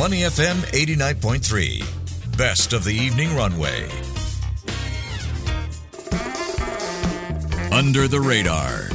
Money FM 89.3. Best of the evening runway. Under the radar.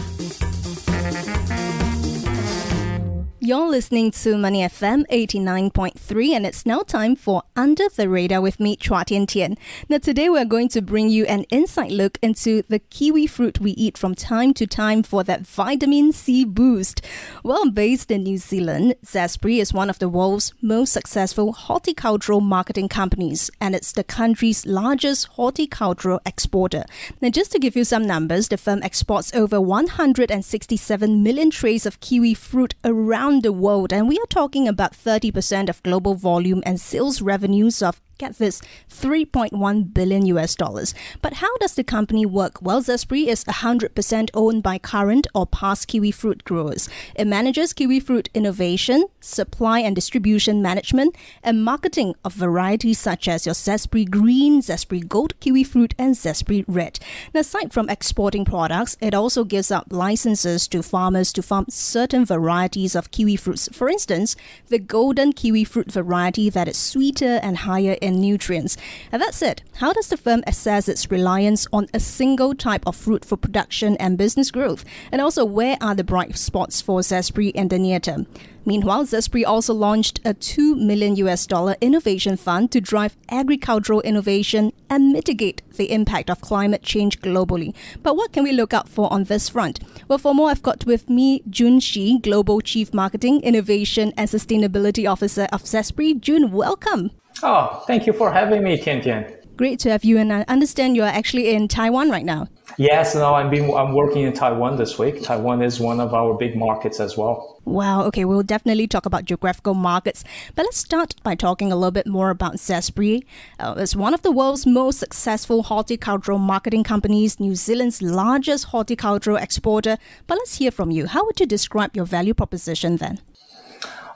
You're listening to Money FM 89.3 and it's now time for Under the Radar with me, Chua Tian Tian. Now today we're going to bring you an inside look into the kiwi fruit we eat from time to time for that vitamin C boost. Well, based in New Zealand, Zespri is one of the world's most successful horticultural marketing companies and it's the country's largest horticultural exporter. Now just to give you some numbers, the firm exports over 167 million trays of kiwi fruit around around the world, and we are talking about 30% of global volume and sales revenues of get this 3.1 billion US dollars. But how does the company work? Well, Zespri is 100% owned by current or past kiwi fruit growers. It manages kiwi fruit innovation, supply and distribution management, and marketing of varieties such as your Zespri Green, Zespri Gold kiwi fruit, and Zespri Red. Now, aside from exporting products, it also gives out licenses to farmers to farm certain varieties of kiwi fruits. For instance, the golden kiwi fruit variety that is sweeter and higher in nutrients. And that's it. How does the firm assess its reliance on a single type of fruit for production and business growth? And also, where are the bright spots for Zespri in the near term? Meanwhile, Zespri also launched a 2 million US dollar innovation fund to drive agricultural innovation and mitigate the impact of climate change globally. But what can we look out for on this front? Well, for more, I've got with me Jiunn Shih, Global Chief Marketing, Innovation and Sustainability Officer of Zespri. Jiunn, welcome. Oh, thank you for having me, Tian Tian. Great to have you, and I understand you are actually in Taiwan right now. Yes, no, I'm being, I'm working in Taiwan this week. Taiwan is one of our big markets as well. Wow. Okay, we'll definitely talk about geographical markets, but let's start by talking a little bit more about Zespri. Uh, it's one of the world's most successful horticultural marketing companies, New Zealand's largest horticultural exporter. But let's hear from you. How would you describe your value proposition then?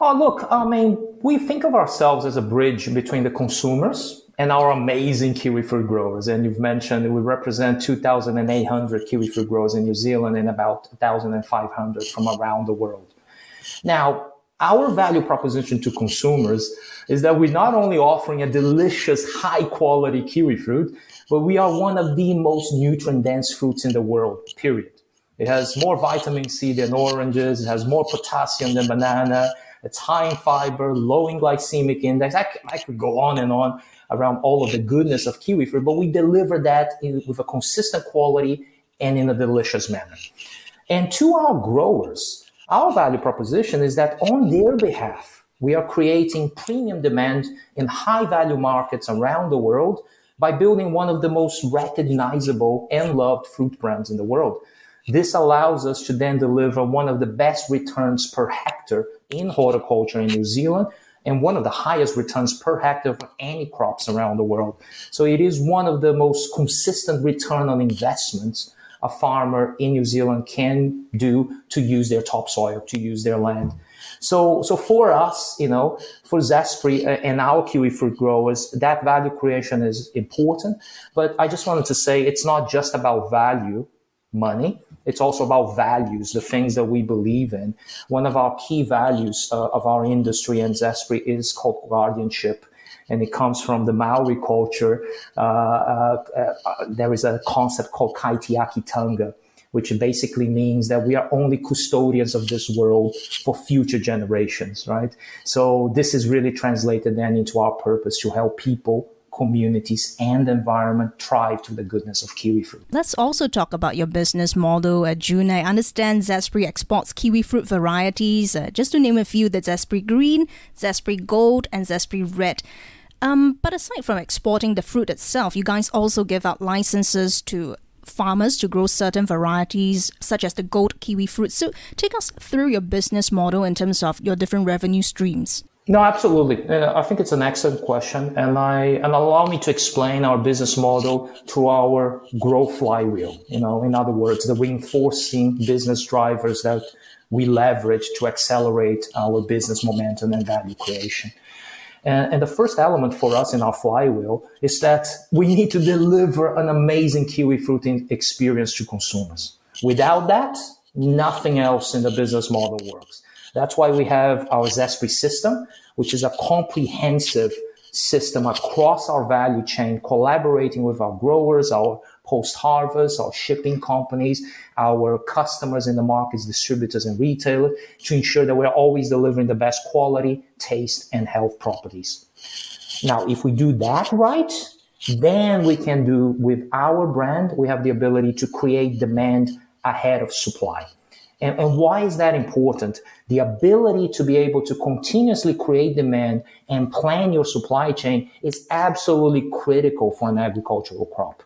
Oh, look, I mean, we think of ourselves as a bridge between the consumers and our amazing kiwi fruit growers. And you've mentioned we represent 2,800 kiwi fruit growers in New Zealand and about 1,500 from around the world. Now, our value proposition to consumers is that we're not only offering a delicious, high quality kiwi fruit, but we are one of the most nutrient dense fruits in the world, period. It has more vitamin C than oranges. It has more potassium than banana. It's high in fiber, low in glycemic index. I, I could go on and on around all of the goodness of kiwi fruit, but we deliver that in, with a consistent quality and in a delicious manner. And to our growers, our value proposition is that on their behalf, we are creating premium demand in high value markets around the world by building one of the most recognizable and loved fruit brands in the world. This allows us to then deliver one of the best returns per hectare in horticulture in New Zealand and one of the highest returns per hectare for any crops around the world. So it is one of the most consistent return on investments a farmer in New Zealand can do to use their topsoil, to use their land. So, so for us, you know, for Zespri and our kiwi fruit growers, that value creation is important. But I just wanted to say it's not just about value, money. It's also about values, the things that we believe in. One of our key values uh, of our industry and Zespri is called guardianship. And it comes from the Maori culture. Uh, uh, uh there is a concept called kaitiakitanga, which basically means that we are only custodians of this world for future generations, right? So this is really translated then into our purpose to help people communities and environment thrive to the goodness of kiwi fruit. Let's also talk about your business model at Jiunn. I understand Zespri exports kiwi fruit varieties, uh, just to name a few, the Zespri Green, Zespri Gold, and Zespri Red. Um, but aside from exporting the fruit itself, you guys also give out licenses to farmers to grow certain varieties, such as the gold kiwi fruit. So, take us through your business model in terms of your different revenue streams. No, absolutely. Uh, I think it's an excellent question, and I and allow me to explain our business model through our growth flywheel. You know, in other words, the reinforcing business drivers that we leverage to accelerate our business momentum and value creation. And, and, the first element for us in our flywheel is that we need to deliver an amazing kiwi fruit experience to consumers. Without that, nothing else in the business model works. That's why we have our Zespri system, which is a comprehensive system across our value chain, collaborating with our growers, our post harvest, our shipping companies, our customers in the markets, distributors and retailers to ensure that we're always delivering the best quality, taste, and health properties. Now, if we do that right, then we can do with our brand, we have the ability to create demand ahead of supply. And, and, why is that important? The ability to be able to continuously create demand and plan your supply chain is absolutely critical for an agricultural crop.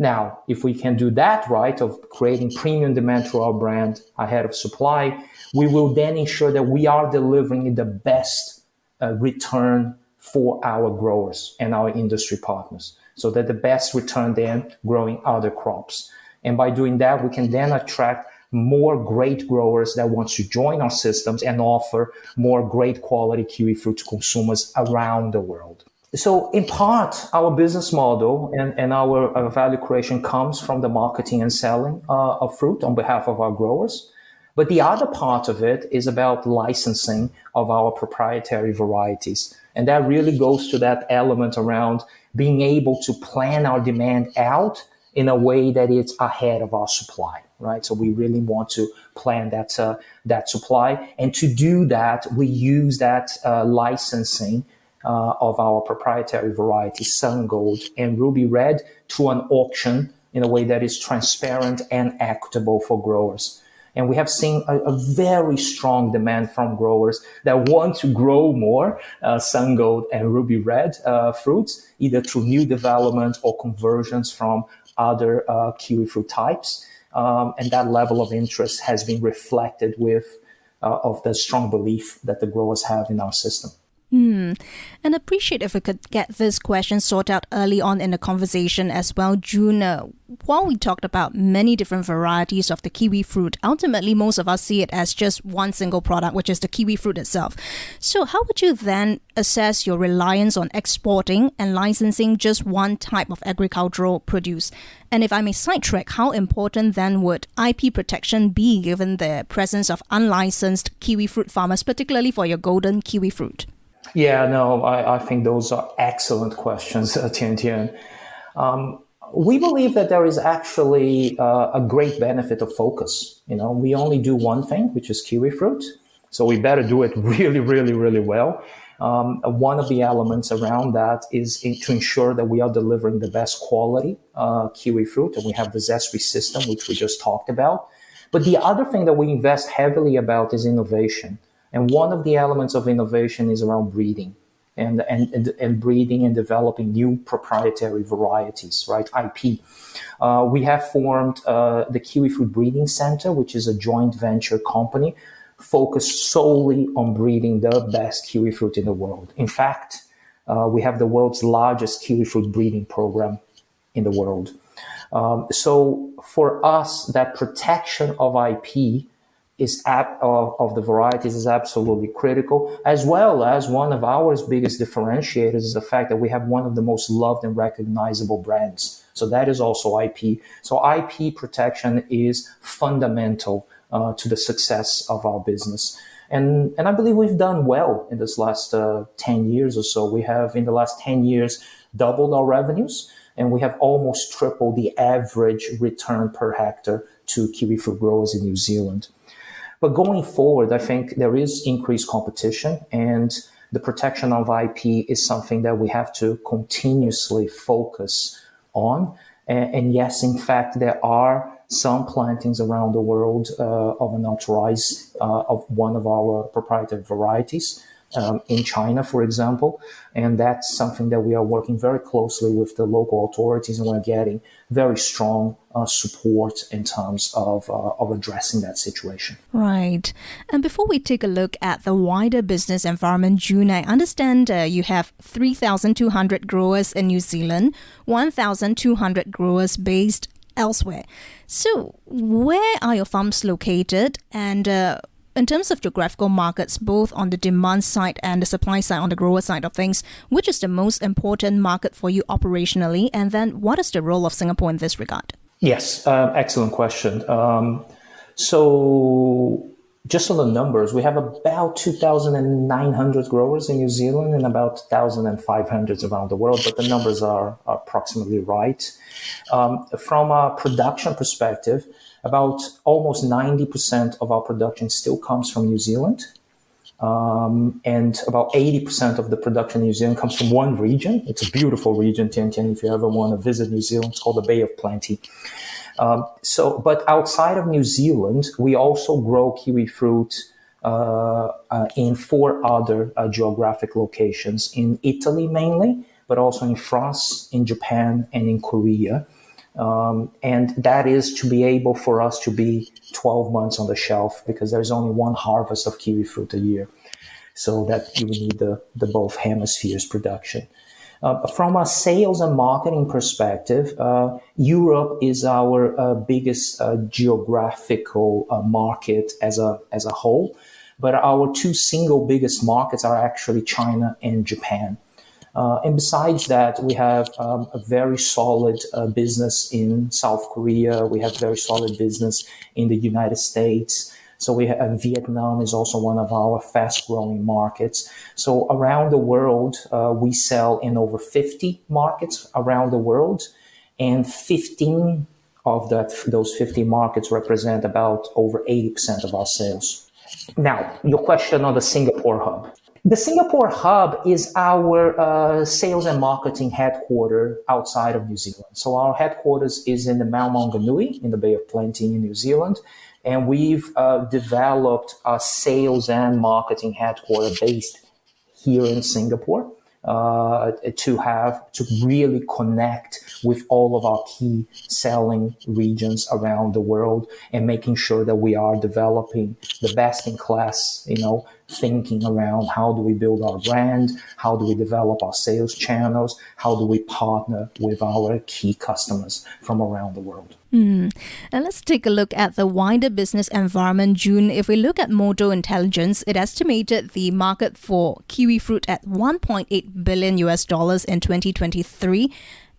Now, if we can do that right of creating premium demand through our brand ahead of supply, we will then ensure that we are delivering the best uh, return for our growers and our industry partners. So that the best return then growing other crops. And by doing that, we can then attract more great growers that want to join our systems and offer more great quality kiwi fruit to consumers around the world. So in part, our business model and, and our, our value creation comes from the marketing and selling uh, of fruit on behalf of our growers. But the other part of it is about licensing of our proprietary varieties. And that really goes to that element around being able to plan our demand out in a way that it's ahead of our supply, right? So we really want to plan that, uh, that supply. And to do that, we use that uh, licensing uh, of our proprietary varieties, SunGold and Ruby Red, to an auction in a way that is transparent and equitable for growers. And we have seen a, a very strong demand from growers that want to grow more uh, SunGold and Ruby Red uh, fruits, either through new development or conversions from other uh, kiwi fruit types. Um, and that level of interest has been reflected with uh, of the strong belief that the growers have in our system. Hmm. And appreciate if we could get this question sorted out early on in the conversation as well, Jiunn. Uh, while we talked about many different varieties of the kiwi fruit, ultimately most of us see it as just one single product, which is the kiwi fruit itself. So, how would you then assess your reliance on exporting and licensing just one type of agricultural produce? And if I may sidetrack, how important then would IP protection be given the presence of unlicensed kiwi fruit farmers, particularly for your golden kiwi fruit? Yeah, no, I, I think those are excellent questions, uh, Tian Tian. Um, we believe that there is actually uh, a great benefit of focus. You know, we only do one thing, which is kiwi fruit. So we better do it really, really, really well. Um, one of the elements around that is in, to ensure that we are delivering the best quality uh, kiwi fruit, and we have the Zespri system, which we just talked about. But the other thing that we invest heavily about is innovation. And one of the elements of innovation is around breeding and, and, and, and breeding and developing new proprietary varieties, right? IP. Uh, we have formed uh, the Kiwi Fruit Breeding Center, which is a joint venture company focused solely on breeding the best kiwi fruit in the world. In fact, uh, we have the world's largest kiwi fruit breeding program in the world. Um, so for us, that protection of IP is ab- of, of the varieties is absolutely critical, as well as one of our biggest differentiators is the fact that we have one of the most loved and recognizable brands. So that is also IP. So IP protection is fundamental uh, to the success of our business. And, and I believe we've done well in this last uh, 10 years or so. We have, in the last 10 years, doubled our revenues and we have almost tripled the average return per hectare to kiwi fruit growers in New Zealand. But going forward, I think there is increased competition and the protection of IP is something that we have to continuously focus on. And, and yes, in fact, there are some plantings around the world uh, of unauthorized uh, of one of our proprietary varieties um, in China, for example. And that's something that we are working very closely with the local authorities, and we're getting very strong uh, support in terms of, uh, of addressing that situation. Right. And before we take a look at the wider business environment, Jiunn, I understand uh, you have 3,200 growers in New Zealand, 1,200 growers based elsewhere. So, where are your farms located, and uh, in terms of geographical markets, both on the demand side and the supply side, on the grower side of things, which is the most important market for you operationally? And then what is the role of Singapore in this regard? Yes, uh, excellent question. Um, so just on the numbers, we have about 2,900 growers in New Zealand and about 1,500 around the world, but the numbers are, are approximately right. Um, from a production perspective, about almost 90% of our production still comes from New Zealand. Um, and about 80% of the production in New Zealand comes from one region. It's a beautiful region, Tian If you ever want to visit New Zealand, it's called the Bay of Plenty. Um, so, but outside of New Zealand, we also grow kiwi fruit uh, uh, in four other uh, geographic locations in Italy mainly, but also in France, in Japan, and in Korea. Um, and that is to be able for us to be 12 months on the shelf because there's only one harvest of kiwi fruit a year. So that you need the, the both hemispheres production. Uh, from a sales and marketing perspective, uh, Europe is our uh, biggest uh, geographical uh, market as a as a whole, but our two single biggest markets are actually China and Japan. Uh, and besides that, we have um, a very solid business in South Korea. We have very solid business in the United States. So we have, Vietnam is also one of our fast growing markets. So around the world, uh, we sell in over 50 markets around the world and 15 of that, those 50 markets represent about over 80% of our sales. Now, your question on the Singapore hub. The Singapore hub is our uh, sales and marketing headquarters outside of New Zealand. So our headquarters is in the Mount Maunganui in the Bay of Plenty in New Zealand. And we've uh, developed a sales and marketing headquarters based here in Singapore uh, to have to really connect with all of our key selling regions around the world and making sure that we are developing the best in class, you know, thinking around how do we build our brand, how do we develop our sales channels, how do we partner with our key customers from around the world. Mm. And let's take a look at the wider business environment, Jiunn. If we look at Mordor Intelligence, it estimated the market for kiwi fruit at 1.8 billion US dollars in 2023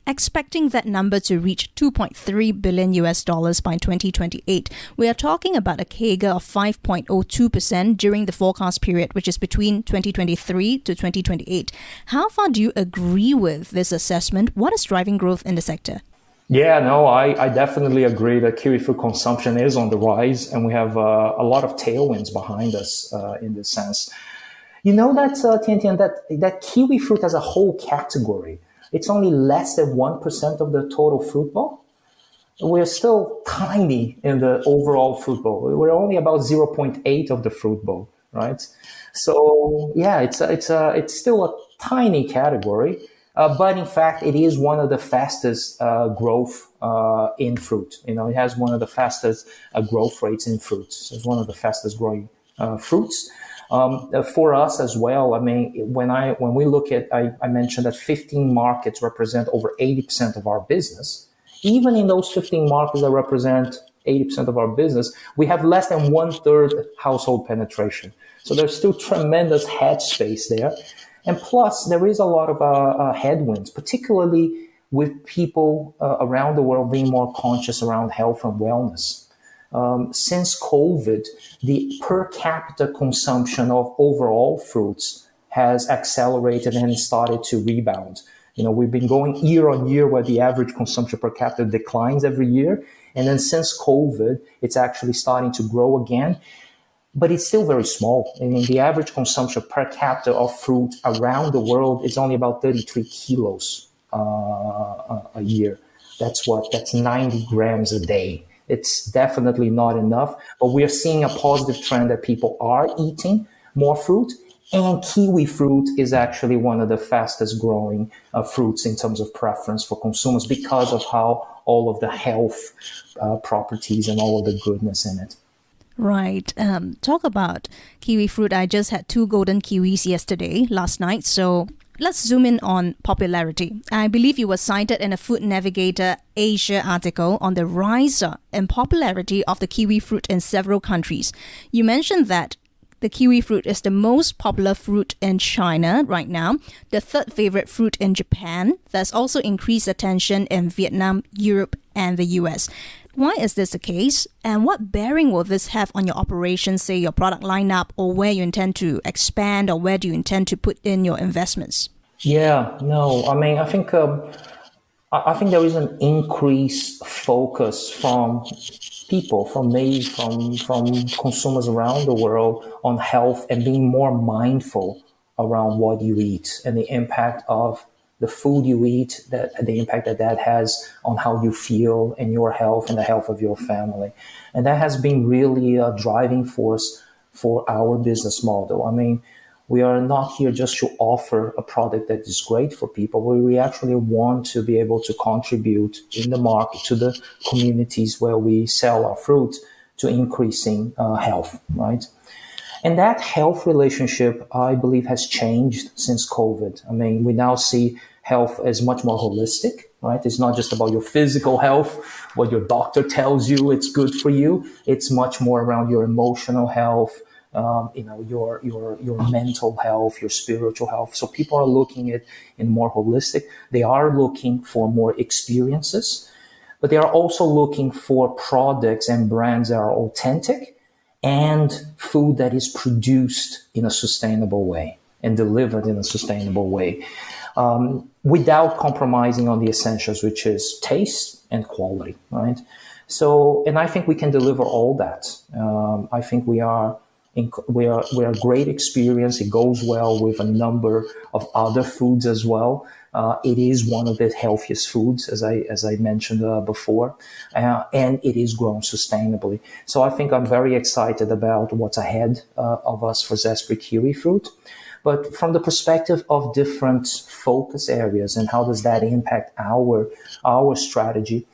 expecting that number to reach 2.3 billion US dollars by 2028. We are talking about a CAGR of 5.02% during the forecast period, which is between 2023 to 2028. How far do you agree with this assessment? What is driving growth in the sector? Yeah, no, I, I definitely agree that kiwi fruit consumption is on the rise, and we have uh, a lot of tailwinds behind us uh, in this sense. You know that, uh, Tian Tian, that, that kiwi fruit as a whole category it's only less than 1% of the total fruit bowl. We're still tiny in the overall fruit bowl. We're only about 0.8 of the fruit bowl, right? So yeah, it's a, it's a, it's still a tiny category, uh, but in fact, it is one of the fastest uh, growth uh, in fruit. You know, it has one of the fastest uh, growth rates in fruits. It's one of the fastest growing uh, fruits. Um, uh, for us as well, I mean, when I when we look at, I, I mentioned that 15 markets represent over 80% of our business. Even in those 15 markets that represent 80% of our business, we have less than one third household penetration. So there's still tremendous head space there. And plus, there is a lot of uh, uh, headwinds, particularly with people uh, around the world being more conscious around health and wellness um, since COVID, the per capita consumption of overall fruits has accelerated and started to rebound. You know, we've been going year on year where the average consumption per capita declines every year. And then since COVID, it's actually starting to grow again. But it's still very small. I mean, the average consumption per capita of fruit around the world is only about 33 kilos uh, a year. That's what, that's 90 grams a day. It's definitely not enough, but we are seeing a positive trend that people are eating more fruit. And kiwi fruit is actually one of the fastest growing uh, fruits in terms of preference for consumers because of how all of the health uh, properties and all of the goodness in it. Right. Um, talk about kiwi fruit. I just had two golden kiwis yesterday, last night. So Let's zoom in on popularity. I believe you were cited in a Food Navigator Asia article on the rise in popularity of the kiwi fruit in several countries. You mentioned that The kiwi fruit is the most popular fruit in China right now, the third favorite fruit in Japan. There's also increased attention in Vietnam, Europe, and the US. Why is this the case? And what bearing will this have on your operations, say your product lineup, or where you intend to expand, or where do you intend to put in your investments? Yeah, no, I mean, I think. Um, I think there is an increased focus from people, from me, from from consumers around the world on health and being more mindful around what you eat and the impact of the food you eat, that the impact that that has on how you feel and your health and the health of your family, and that has been really a driving force for our business model. I mean, we are not here just to offer a product that is great for people. We actually want to be able to contribute in the market to the communities where we sell our fruit to increasing uh, health, right? And that health relationship, I believe, has changed since COVID. I mean, we now see health as much more holistic, right? It's not just about your physical health, what your doctor tells you it's good for you. It's much more around your emotional health, um, you know, your, your, your mental health, your spiritual health. So people are looking at in more holistic. They are looking for more experiences, but they are also looking for products and brands that are authentic and food that is produced in a sustainable way and delivered in a sustainable way um, without compromising on the essentials, which is taste and quality, right? So, and I think we can deliver all that. Um, I think we are we are we are great experience. It goes well with a number of other foods as well. Uh, it is one of the healthiest foods, as I as I mentioned uh, before, uh, and it is grown sustainably. So I think I'm very excited about what's ahead uh, of us for Zespri kiwi fruit. But from the perspective of different focus areas and how does that impact our our strategy,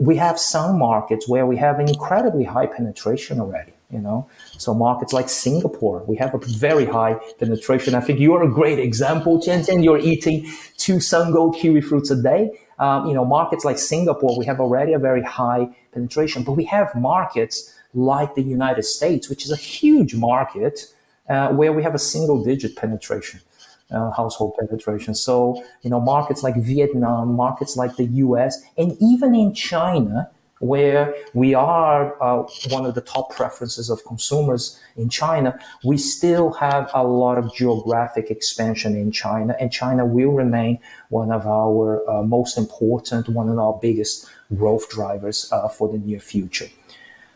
we have some markets where we have incredibly high penetration already you know so markets like singapore we have a very high penetration i think you're a great example Tian Tian. you're eating two SunGold kiwi fruits a day um, you know markets like singapore we have already a very high penetration but we have markets like the united states which is a huge market uh, where we have a single digit penetration uh, household penetration. So, you know, markets like Vietnam, markets like the US, and even in China, where we are uh, one of the top preferences of consumers in China, we still have a lot of geographic expansion in China, and China will remain one of our uh, most important, one of our biggest growth drivers uh, for the near future.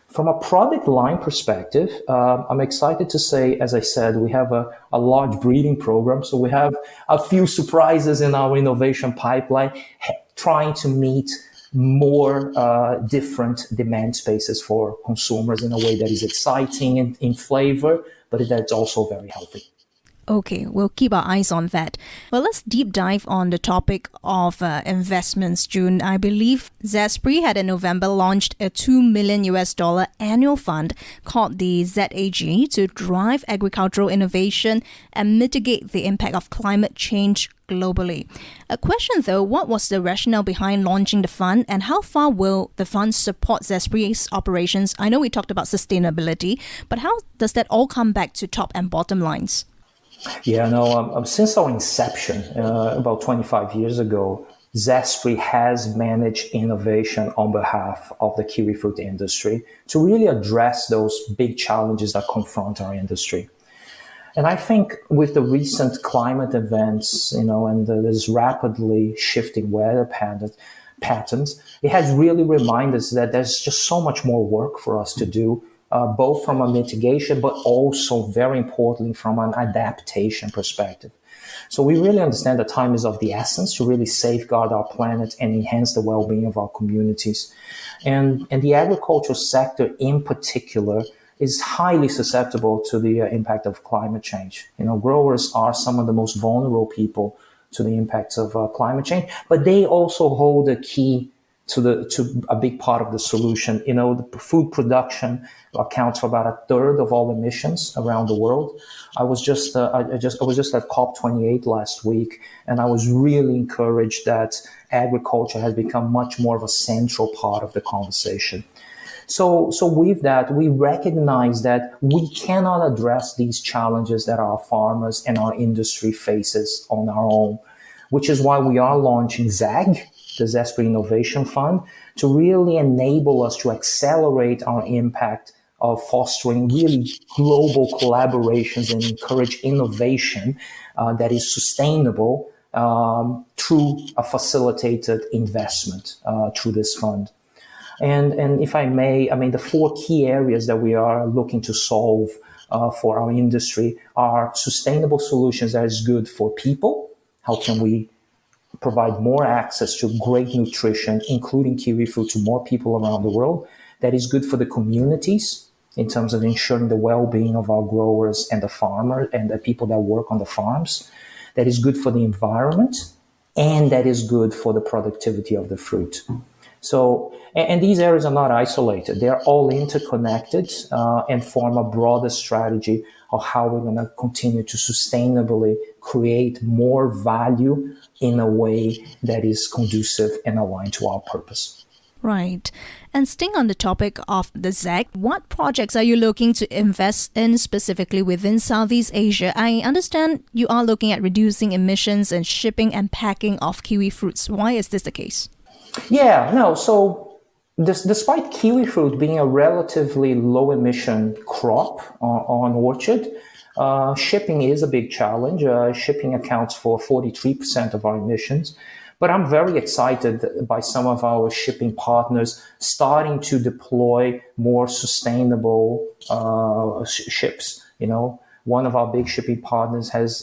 From a product line perspective, uh, I'm excited to say, as I said, we have a, a large breeding program. So we have a few surprises in our innovation pipeline, trying to meet more uh, different demand spaces for consumers in a way that is exciting and in flavor, but that's also very healthy. Okay, we'll keep our eyes on that. Well, let's deep dive on the topic of uh, investments, Jiunn. I believe Zespri had in November launched a 2 million US dollar annual fund called the ZAG to drive agricultural innovation and mitigate the impact of climate change globally. A question though, what was the rationale behind launching the fund and how far will the fund support Zespri's operations? I know we talked about sustainability, but how does that all come back to top and bottom lines? Yeah, no, um, um, since our inception uh, about 25 years ago, Zespri has managed innovation on behalf of the kiwi fruit industry to really address those big challenges that confront our industry. And I think with the recent climate events, you know, and this rapidly shifting weather pattern, patterns, it has really reminded us that there's just so much more work for us to do uh, both from a mitigation, but also very importantly from an adaptation perspective. So we really understand that time is of the essence to really safeguard our planet and enhance the well-being of our communities. And, and the agricultural sector in particular is highly susceptible to the uh, impact of climate change. You know, growers are some of the most vulnerable people to the impacts of uh, climate change, but they also hold a key to the to a big part of the solution. You know, the food production accounts for about a third of all emissions around the world. I was just uh, I just I was just at COP28 last week, and I was really encouraged that agriculture has become much more of a central part of the conversation. So, so with that, we recognize that we cannot address these challenges that our farmers and our industry faces on our own, which is why we are launching ZAG, the Zespri Innovation Fund, to really enable us to accelerate our impact of fostering really global collaborations and encourage innovation uh, that is sustainable um, through a facilitated investment uh, through this fund. And, and if I may, I mean, the four key areas that we are looking to solve uh, for our industry are sustainable solutions that is good for people. How can we provide more access to great nutrition, including kiwi fruit, to more people around the world? That is good for the communities in terms of ensuring the well-being of our growers and the farmer and the people that work on the farms. That is good for the environment and that is good for the productivity of the fruit. So, and, these areas are not isolated. They're all interconnected uh, and form a broader strategy of how we're going to continue to sustainably create more value in a way that is conducive and aligned to our purpose. Right. And staying on the topic of the ZAG, what projects are you looking to invest in specifically within Southeast Asia? I understand you are looking at reducing emissions and shipping and packing of kiwi fruits. Why is this the case? Yeah, no. So, this, despite kiwi fruit being a relatively low emission crop on, on orchard, uh, shipping is a big challenge. Uh, shipping accounts for 43% of our emissions. But I'm very excited by some of our shipping partners starting to deploy more sustainable uh, sh- ships. You know, one of our big shipping partners has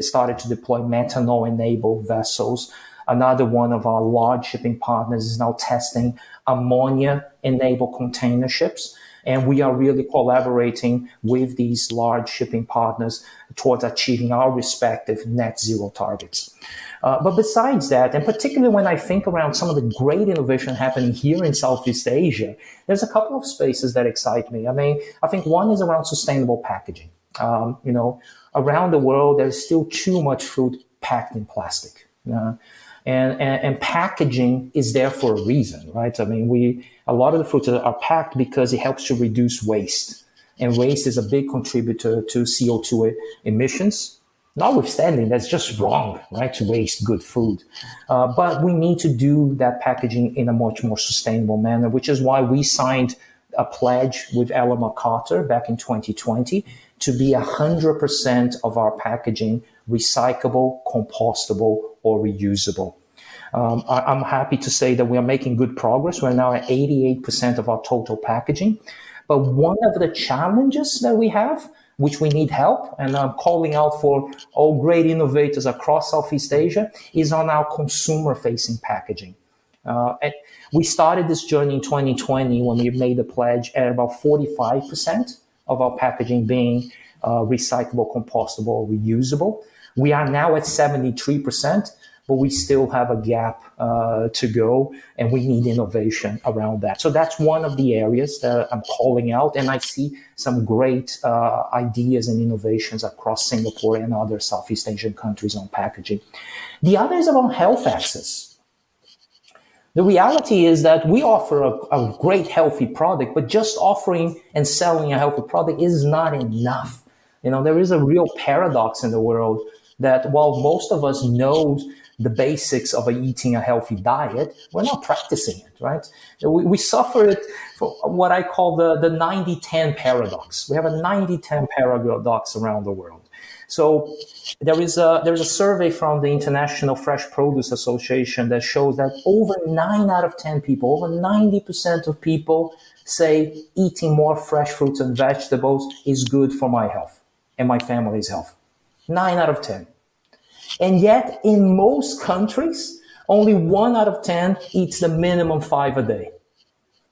started to deploy methanol enabled vessels Another one of our large shipping partners is now testing ammonia enabled container ships. And we are really collaborating with these large shipping partners towards achieving our respective net zero targets. Uh, but besides that, and particularly when I think around some of the great innovation happening here in Southeast Asia, there's a couple of spaces that excite me. I mean, I think one is around sustainable packaging. Um, you know, around the world, there's still too much food packed in plastic. Uh, and, and, and, packaging is there for a reason, right? I mean, we, a lot of the fruits are packed because it helps to reduce waste. And waste is a big contributor to CO2 emissions. Notwithstanding, that's just wrong, right? To waste good food. Uh, but we need to do that packaging in a much more sustainable manner, which is why we signed a pledge with Ellen MacArthur back in 2020 to be 100% of our packaging recyclable, compostable, or reusable. Um, I, am happy to say that we are making good progress. We're now at 88% of our total packaging. But one of the challenges that we have, which we need help, and I'm calling out for all great innovators across Southeast Asia, is on our consumer facing packaging. Uh, we started this journey in 2020 when we made the pledge at about 45% of our packaging being uh, recyclable, compostable, reusable. We are now at 73%, but we still have a gap uh, to go and we need innovation around that. So that's one of the areas that I'm calling out. And I see some great uh, ideas and innovations across Singapore and other Southeast Asian countries on packaging. The other is around health access. The reality is that we offer a, a great healthy product, but just offering and selling a healthy product is not enough. You know, there is a real paradox in the world that while most of us know the basics of eating a healthy diet, we're not practicing it, right? We, we suffer it for what I call the, the 90-10 paradox. We have a 90-10 paradox around the world. So there is a there is a survey from the International Fresh Produce Association that shows that over nine out of ten people, over ninety percent of people say eating more fresh fruits and vegetables is good for my health and my family's health. Nine out of 10. And yet, in most countries, only one out of 10 eats the minimum five a day.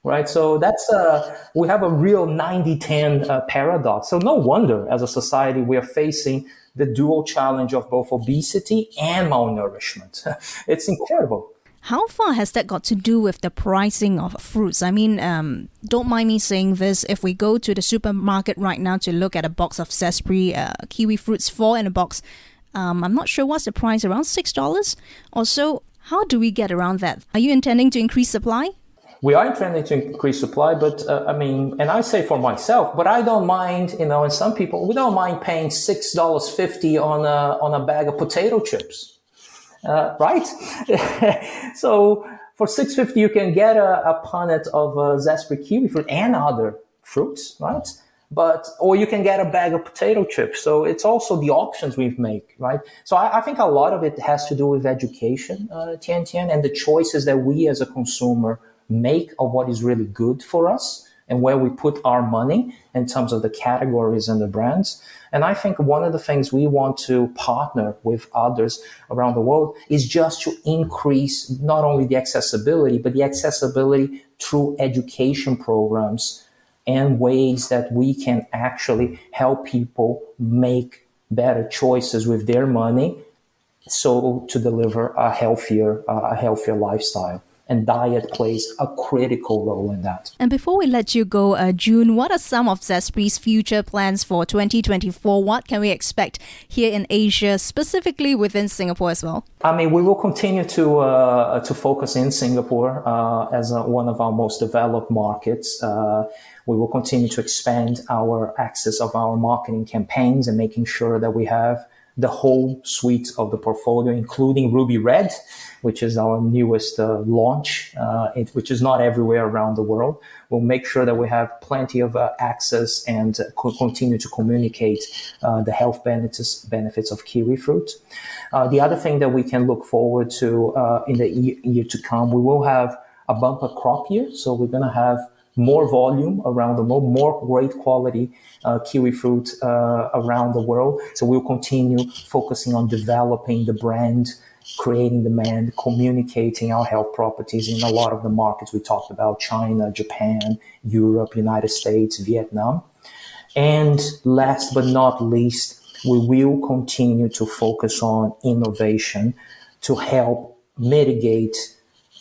Right. So that's, uh, we have a real 90 10 uh, paradox. So no wonder as a society we are facing the dual challenge of both obesity and malnourishment. it's incredible. How far has that got to do with the pricing of fruits? I mean, um, don't mind me saying this. If we go to the supermarket right now to look at a box of Zespri uh, kiwi fruits, four in a box, um, I'm not sure what's the price, around $6 or so. How do we get around that? Are you intending to increase supply? we are intending to increase supply, but uh, I mean, and I say for myself, but I don't mind, you know, and some people, we don't mind paying $6.50 on a, on a bag of potato chips. Uh, right? so for 650 you can get a, a punnet of uh, kiwi fruit and other fruits, right? But or you can get a bag of potato chips. So it's also the options we make, right? So I, I think a lot of it has to do with education, uh, Tian Tian, and the choices that we as a consumer make of what is really good for us and where we put our money in terms of the categories and the brands. And I think one of the things we want to partner with others around the world is just to increase not only the accessibility, but the accessibility through education programs and ways that we can actually help people make better choices with their money so to deliver a healthier a healthier lifestyle and diet plays a critical role in that. And before we let you go, uh, Jiunn, what are some of Zespri's future plans for 2024? What can we expect here in Asia, specifically within Singapore as well? I mean, we will continue to uh, to focus in Singapore uh, as a, one of our most developed markets. Uh, we will continue to expand our access of our marketing campaigns and making sure that we have the whole suite of the portfolio, including Ruby Red, which is our newest uh, launch, uh, it, which is not everywhere around the world. We'll make sure that we have plenty of uh, access and co- continue to communicate uh, the health benefits benefits of kiwi fruit. Uh, the other thing that we can look forward to uh, in the year to come, we will have a bumper crop year, so we're going to have more volume around the world, more great quality uh, kiwi fruit uh, around the world. So we'll continue focusing on developing the brand, creating demand, communicating our health properties in a lot of the markets we talked about China, Japan, Europe, United States, Vietnam. And last but not least, we will continue to focus on innovation to help mitigate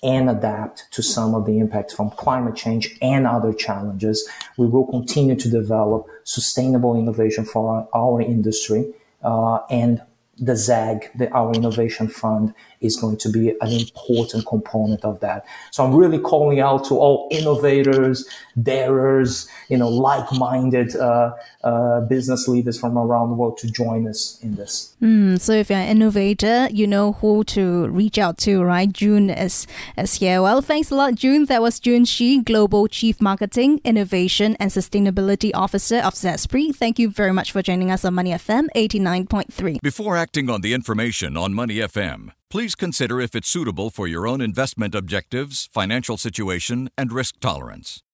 and adapt to some of the impacts from climate change and other challenges. We will continue to develop sustainable innovation for our, our industry uh, and the ZAG, the, our innovation fund, is going to be an important component of that. So I'm really calling out to all innovators, darers, you know, like-minded uh, uh, business leaders from around the world to join us in this. Mm, so if you're an innovator, you know who to reach out to, right? Jiunn is, is here. Well, thanks a lot, Jiunn. That was Jiunn Shih, Global Chief Marketing, Innovation and Sustainability Officer of Zespri. Thank you very much for joining us on Money FM 89.3. Before acting on the information on Money FM, please consider if it's suitable for your own investment objectives, financial situation, and risk tolerance.